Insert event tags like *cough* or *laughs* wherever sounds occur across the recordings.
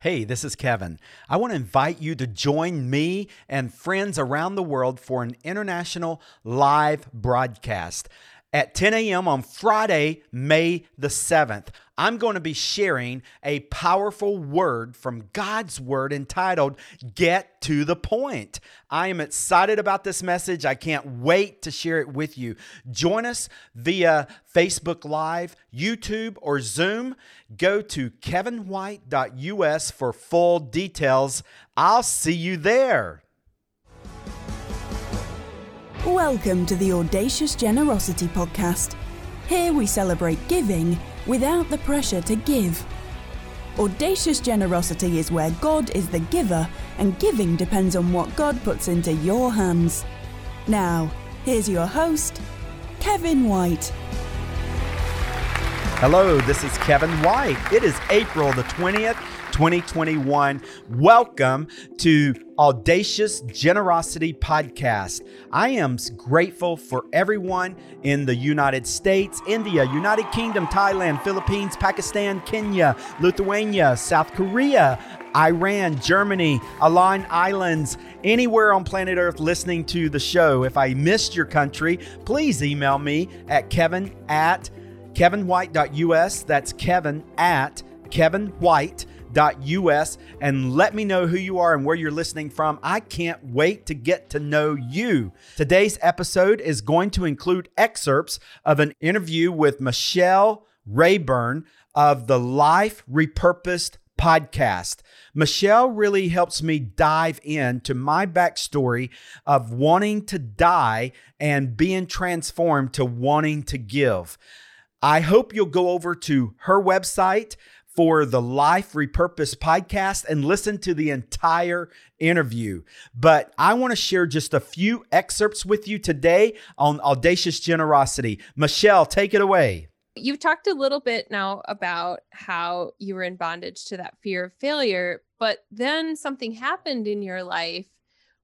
Hey, this is Kevin. I want to invite you to join me and friends around the world for an international live broadcast at 10 a.m. on Friday, May the 7th. I'm going to be sharing a powerful word from God's Word entitled Get to the Point. I am excited about this message. I can't wait to share it with you. Join us via Facebook Live, YouTube, or Zoom. Go to kevinwhite.us for full details. I'll see you there. Welcome to the Audacious Generosity Podcast. Here we celebrate giving without the pressure to give. Audacious generosity is where God is the giver and giving depends on what God puts into your hands. Now, here's your host, Kevin White. Hello, this is Kevin White. It is April the 20th. 2021. Welcome to Audacious Generosity Podcast. I am grateful for everyone in the United States, India, United Kingdom, Thailand, Philippines, Pakistan, Kenya, Lithuania, South Korea, Iran, Germany, Åland Islands, anywhere on planet Earth listening to the show. If I missed your country, please email me at kevin at kevinwhite.us. That's kevin at kevinwhite.us us and let me know who you are and where you're listening from. I can't wait to get to know you. Today's episode is going to include excerpts of an interview with Michelle Rayburn of the Life Repurposed podcast. Michelle really helps me dive into my backstory of wanting to die and being transformed to wanting to give. I hope you'll go over to her website for the Life Repurpose podcast and listen to the entire interview. But I want to share just a few excerpts with you today on audacious generosity. Michelle, take it away. You've talked a little bit now about how you were in bondage to that fear of failure, but then something happened in your life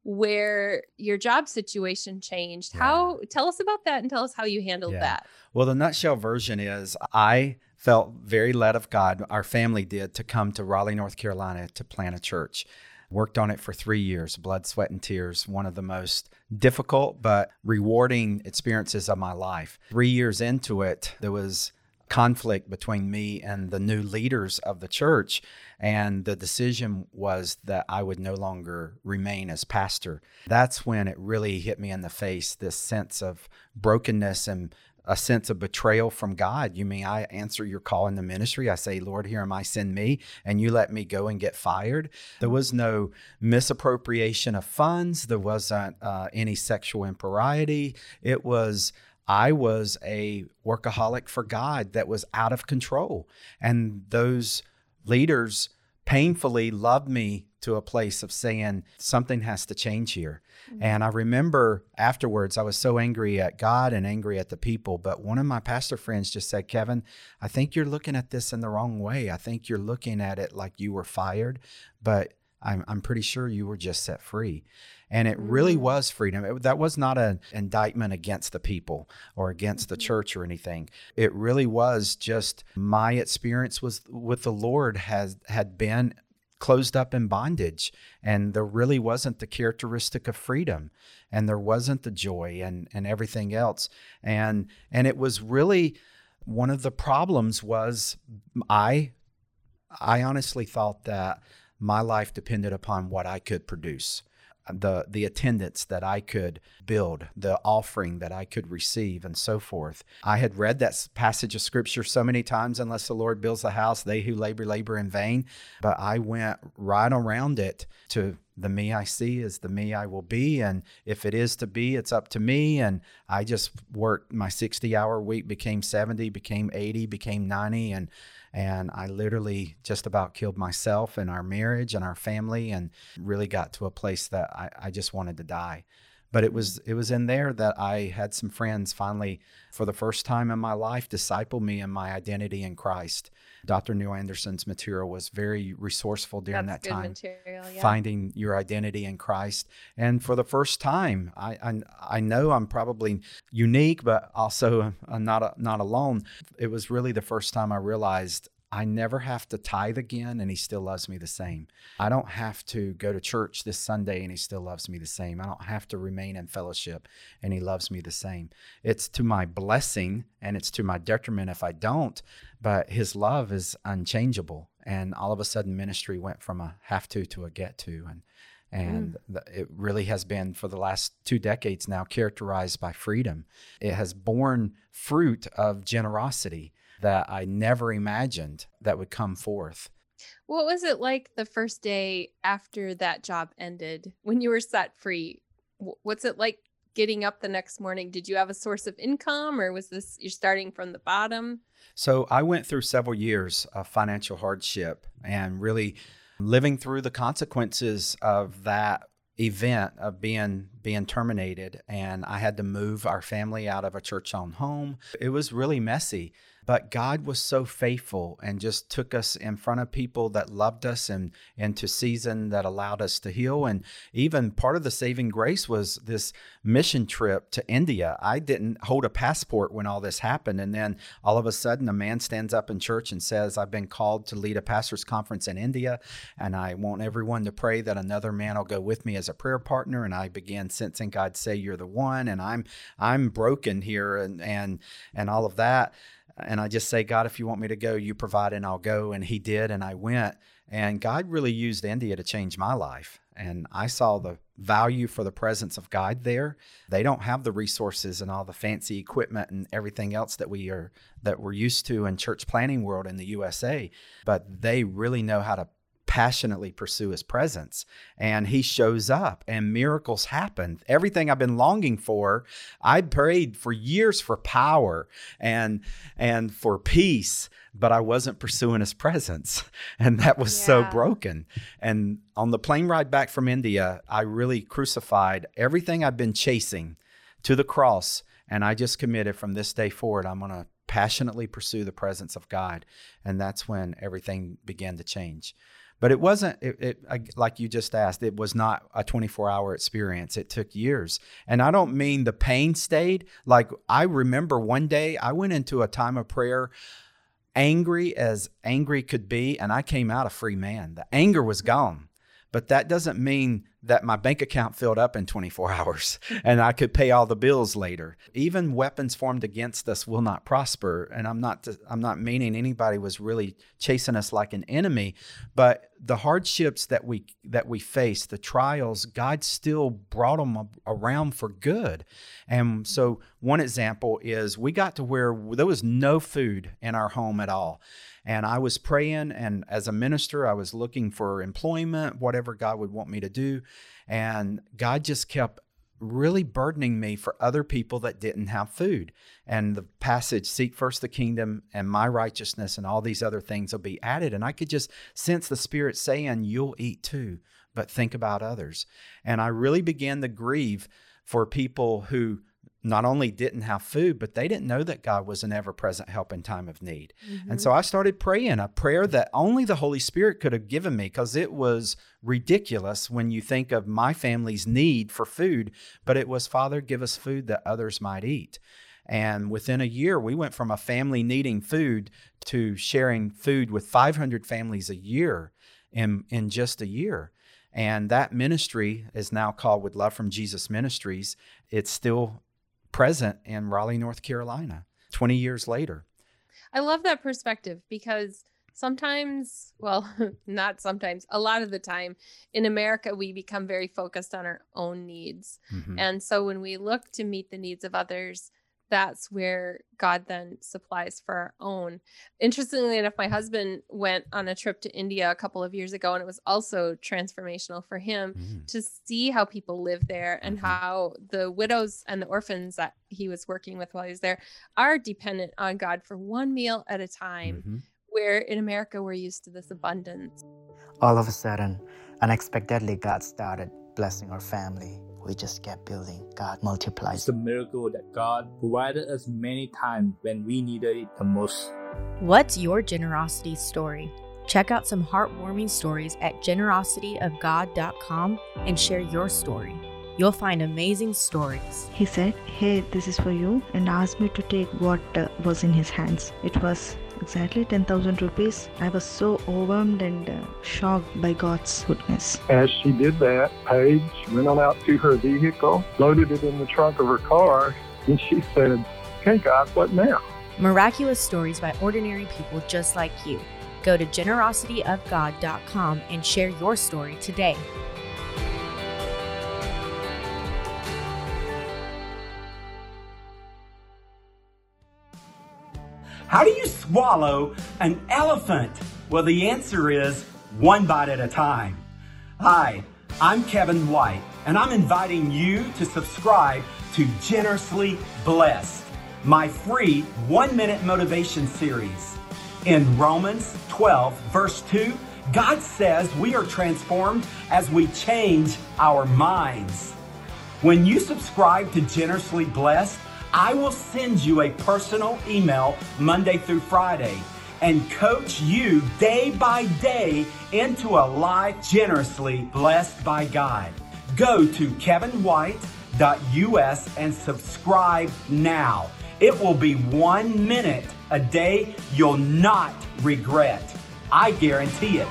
where your job situation changed. Yeah. How tell us about that and tell us how you handled yeah. that. Well, the nutshell version is I felt very led of God, our family did, to come to Raleigh, North Carolina to plant a church. Worked on it for three years, blood, sweat, and tears. One of the most difficult but rewarding experiences of my life. Three years into it, there was conflict between me and the new leaders of the church. And the decision was that I would no longer remain as pastor. That's when it really hit me in the face this sense of brokenness and a sense of betrayal from God. You mean I answer your call in the ministry? I say, Lord, here am I, send me, and you let me go and get fired. There was no misappropriation of funds. There wasn't uh, any sexual impropriety. It was I was a workaholic for God that was out of control, and those leaders painfully loved me to a place of saying something has to change here. Mm-hmm. And I remember afterwards, I was so angry at God and angry at the people. But one of my pastor friends just said, Kevin, I think you're looking at this in the wrong way. I think you're looking at it like you were fired, but I'm, I'm pretty sure you were just set free. And it really mm. was freedom. It, that was not an indictment against the people or against the mm-hmm. church or anything. It really was just my experience was with the Lord has had been closed up in bondage and there really wasn't the characteristic of freedom and there wasn't the joy and and everything else and and it was really one of the problems was i i honestly thought that my life depended upon what i could produce the the attendance that I could build, the offering that I could receive, and so forth. I had read that passage of scripture so many times. Unless the Lord builds the house, they who labor labor in vain. But I went right around it to the me I see is the me I will be, and if it is to be, it's up to me. And I just worked my sixty hour week became seventy, became eighty, became ninety, and and I literally just about killed myself and our marriage and our family and really got to a place that I, I just wanted to die. But it was it was in there that I had some friends finally, for the first time in my life, disciple me in my identity in Christ. Dr. Neil Anderson's material was very resourceful during That's that time, material, yeah. finding your identity in Christ. And for the first time, I, I, I know I'm probably unique, but also I'm not not alone. It was really the first time I realized I never have to tithe again and he still loves me the same. I don't have to go to church this Sunday and he still loves me the same. I don't have to remain in fellowship and he loves me the same. It's to my blessing and it's to my detriment if I don't, but his love is unchangeable. And all of a sudden, ministry went from a have to to a get to. And and mm. it really has been for the last two decades now characterized by freedom. It has borne fruit of generosity that I never imagined that would come forth. What was it like the first day after that job ended when you were set free? What's it like getting up the next morning? Did you have a source of income or was this you're starting from the bottom? So I went through several years of financial hardship and really living through the consequences of that event of being being terminated and I had to move our family out of a church owned home. It was really messy. But God was so faithful and just took us in front of people that loved us and into season that allowed us to heal. And even part of the saving grace was this mission trip to India. I didn't hold a passport when all this happened. And then all of a sudden, a man stands up in church and says, I've been called to lead a pastor's conference in India. And I want everyone to pray that another man will go with me as a prayer partner. And I began sensing God say, You're the one. And I'm I'm broken here and and and all of that and I just say, God, if you want me to go, you provide and I'll go. And he did, and I went. And God really used India to change my life. And I saw the value for the presence of God there. They don't have the resources and all the fancy equipment and everything else that we are that we're used to in church planting world in the USA, but they really know how to passionately pursue his presence. And he shows up and miracles happen. Everything i've been longing for i prayed for years for power and and for peace but i wasn't pursuing his presence. *laughs* And that was yeah. so broken. And on the plane ride back from india i really crucified everything i've been chasing to the cross. And i just committed from this day forward i'm going to passionately pursue the presence of god. And that's when everything began to change but it wasn't it, it, like you just asked it was not a 24 hour experience. It took years. And i don't mean the pain stayed. Like i remember one day i went into a time of prayer angry as angry could be and i came out a free man. The anger was gone. But that doesn't mean that my bank account filled up in 24 *laughs* hours and I could pay all the bills later. Even weapons formed against us will not prosper. And I'm not I'm not meaning anybody was really chasing us like an enemy, but the hardships that we that we face, the trials, God still brought them around for good. And so one example is we got to where there was no food in our home at all. And I was praying, and as a minister, I was looking for employment, whatever God would want me to do. And God just kept really burdening me for other people that didn't have food. And the passage, seek first the kingdom and my righteousness, and all these other things will be added. And I could just sense the Spirit saying, You'll eat too, but think about others. And I really began to grieve for people who not only didn't have food, but they didn't know that God was an ever present help in time of need. Mm-hmm. And so I started praying a prayer that only the Holy Spirit could have given me because it was ridiculous when you think of my family's need for food. But it was, Father, give us food that others might eat. And within a year, we went from a family needing food to sharing food with 500 families a year in, in just a year. And that ministry is now called With Love from Jesus Ministries. It's still present in Raleigh, North Carolina, 20 years later. I love that perspective because sometimes, well, *laughs* not sometimes, a lot of the time in America, we become very focused on our own needs. Mm-hmm. And so when we look to meet the needs of others, that's where God then supplies for our own. Interestingly enough, my husband went on a trip to India a couple of years ago, and it was also transformational for him mm. to see how people live there and mm-hmm. how the widows and the orphans that he was working with while he was there are dependent on God for one meal at a time. Mm-hmm. Where in America, we're used to this abundance. All of a sudden, unexpectedly, God started blessing our family we just kept building. God multiplies. It's a miracle that God provided us many times when we needed it the most. What's your generosity story? Check out some heartwarming stories at generosityofgod.com and share your story. You'll find amazing stories. He said, Hey, this is for you, and asked me to take what uh, was in his hands. It was exactly 10,000 rupees. I was so overwhelmed and uh, shocked by God's goodness. As she did that, Paige went on out to her vehicle, loaded it in the trunk of her car, and she said, Okay, God, what now? Miraculous stories by ordinary people just like you. Go to generosityofgod.com and share your story today. How do you swallow an elephant? Well, the answer is one bite at a time. Hi, I'm Kevin White, and I'm inviting you to subscribe to Generously Blessed, my free one minute motivation series. In Romans 12, verse 2, God says we are transformed as we change our minds. When you subscribe to Generously Blessed, I will send you a personal email Monday through Friday and coach you day by day into a life generously blessed by God. Go to kevinwhite.us and subscribe now. It will be one minute a day you'll not regret. I guarantee it.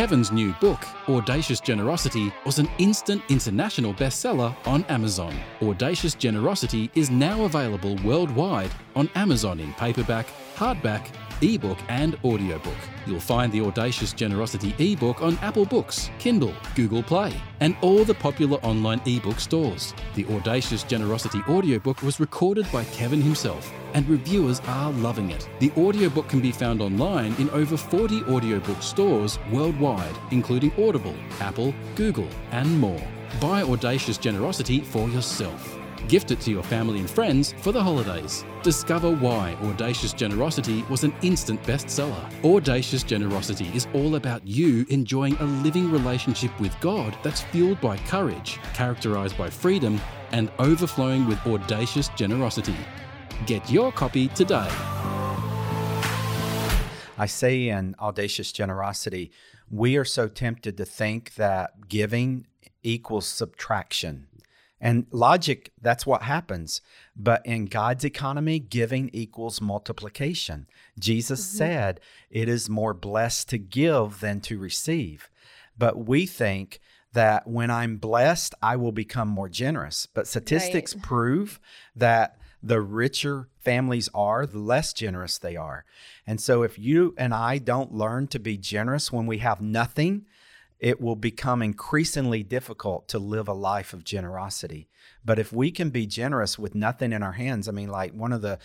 Kevin's new book, Audacious Generosity, was an instant international bestseller on Amazon. Audacious Generosity is now available worldwide on Amazon in paperback, hardback, ebook, and audiobook. You'll find the Audacious Generosity ebook on Apple Books, Kindle, Google Play, and all the popular online ebook stores. The Audacious Generosity audiobook was recorded by Kevin himself, and reviewers are loving it. The audiobook can be found online in over 40 audiobook stores worldwide, including Audible, Apple, Google, and more. Buy Audacious Generosity for yourself. Gift it to your family and friends for the holidays. Discover why Audacious Generosity was an instant bestseller. Audacious Generosity is all about you enjoying a living relationship with God that's fueled by courage, characterized by freedom, and overflowing with audacious generosity. Get your copy today. I say in audacious generosity, we are so tempted to think that giving equals subtraction. And logic, that's what happens. But in God's economy, giving equals multiplication. Jesus mm-hmm. said, It is more blessed to give than to receive. But we think that when I'm blessed, I will become more generous. But statistics right. prove that the richer families are, the less generous they are. And so if you and I don't learn to be generous when we have nothing, it will become increasingly difficult to live a life of generosity. But if we can be generous with nothing in our hands, I mean, like one of the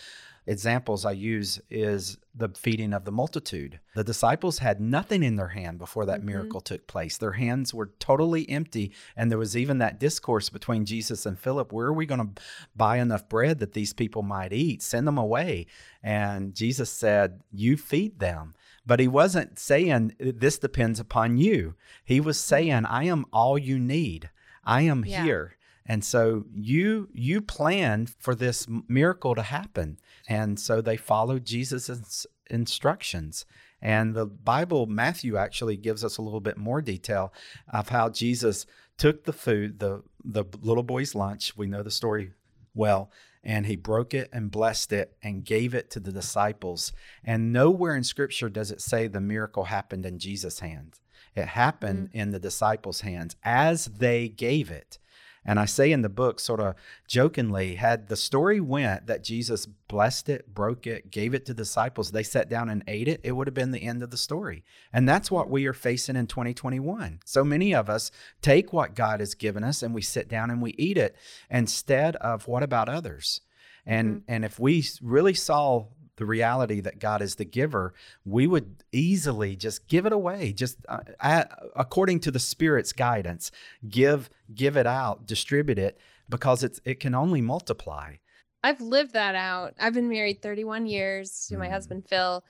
examples I use is the feeding of the multitude. The disciples had nothing in their hand before that mm-hmm. miracle took place. Their hands were totally empty. And there was even that discourse between Jesus and Philip where are we going to buy enough bread that these people might eat? Send them away. And Jesus said, You feed them. But he wasn't saying this depends upon you. He was mm-hmm. saying, I am all you need. I am yeah. here. And so you you planned for this miracle to happen. And so they followed Jesus' instructions. And the Bible, Matthew actually gives us a little bit more detail of how Jesus took the food, the the little boy's lunch. We know the story well, and he broke it and blessed it and gave it to the disciples. And nowhere in scripture does it say the miracle happened in Jesus' hands. It happened mm-hmm. in the disciples' hands as they gave it. And I say in the book, sort of jokingly, had the story went that Jesus blessed it, broke it, gave it to disciples, they sat down and ate it, it would have been the end of the story. And that's what we are facing in 2021. So many of us take what God has given us and we sit down and we eat it instead of what about others? And mm-hmm. and if we really saw the reality that God is the giver, we would easily just give it away, just uh, according to the Spirit's guidance. Give give it out, distribute it, because it's it can only multiply. I've lived that out. I've been married 31 years to my mm. husband Phil.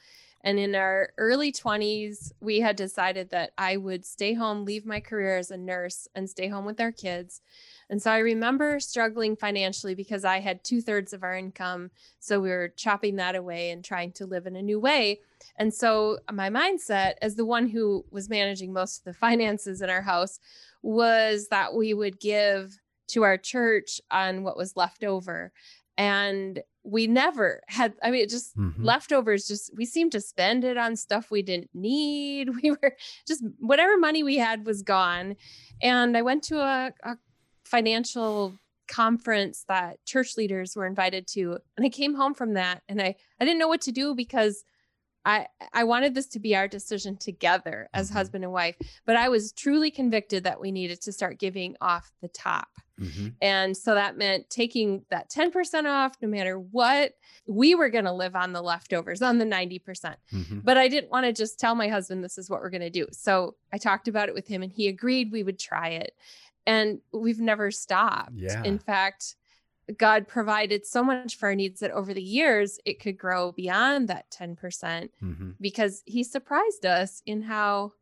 And in our early 20s, we had decided that I would stay home, leave my career as a nurse, and stay home with our kids. And so I remember struggling financially because I had two thirds of our income. So we were chopping that away and trying to live in a new way. And so my mindset, as the one who was managing most of the *laughs* finances in our house, was that we would give to our church on what was left over. And we never had, I mean, it just Mhm. leftovers, just we seemed to spend it on stuff we didn't need. *laughs* We were just whatever money we had was gone. And I went to a, a financial conference that church leaders were invited to. And I came home from that and I, I didn't know what to do because I, I wanted this to be our decision together as Mm-hmm. husband and wife, but I was truly convicted that we needed to start giving off the top. Mhm. And so that meant taking that 10% off no matter what. We were going to live on the leftovers, on the 90%. Mhm. But I didn't want to just tell my husband this is what we're going to do. So I talked about it with him and he agreed we would try it. And we've never stopped. Yeah. In fact, God provided so much for our needs that over the years it could grow beyond that 10% Mhm. because he surprised us in how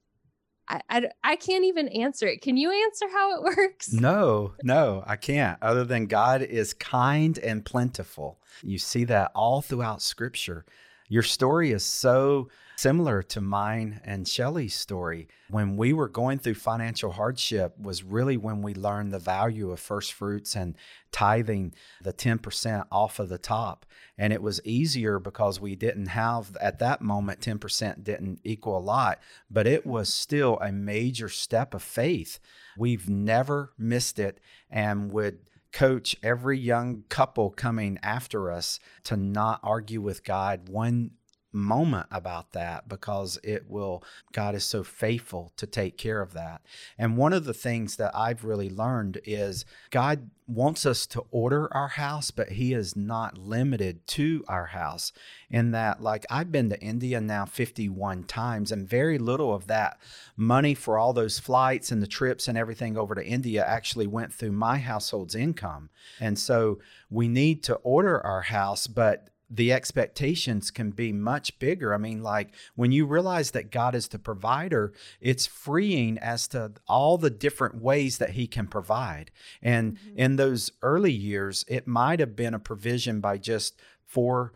I, I, I can't even answer it. Can you answer how it *laughs* works? No, no, I can't. Other than God is kind and plentiful. You see that all throughout scripture. Your story is so similar to mine and Shelley's story. When we were going through financial hardship was really when we learned the value of first fruits and tithing the 10% off of the top. And it was easier because we didn't have at that moment 10% didn't equal a lot, but it was still a major step of faith. We've never missed it and would coach every young couple coming after us to not argue with God one moment about that because it will God is so faithful to take care of that. And one of the things that I've really learned is God wants us to order our house but he is not limited to our house in that like I've been to India now 51 times and very little of that money for all those flights and the trips and everything over to India actually went through my household's income. And so we need to order our house but the expectations can be much bigger. I mean, like when you realize that God is the provider, it's freeing as to all the different ways that He can provide. And mm-hmm. in those early years, it might have been a provision by just four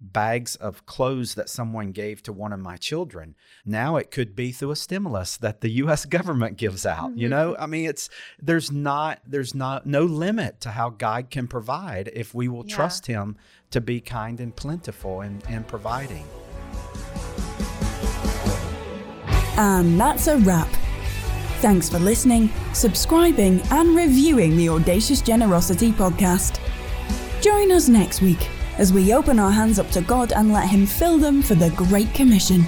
bags of clothes that someone gave to one of my children. Now it could be through a stimulus that the US *laughs* government gives out. You know, *laughs* I mean it's there's not there's not no limit to how God can provide if we will Yeah. trust him to be kind and plentiful and, and providing. And that's a wrap. Thanks for listening, subscribing, and reviewing the Audacious Generosity podcast. Join us next week as we open our hands up to God and let Him fill them for the Great Commission.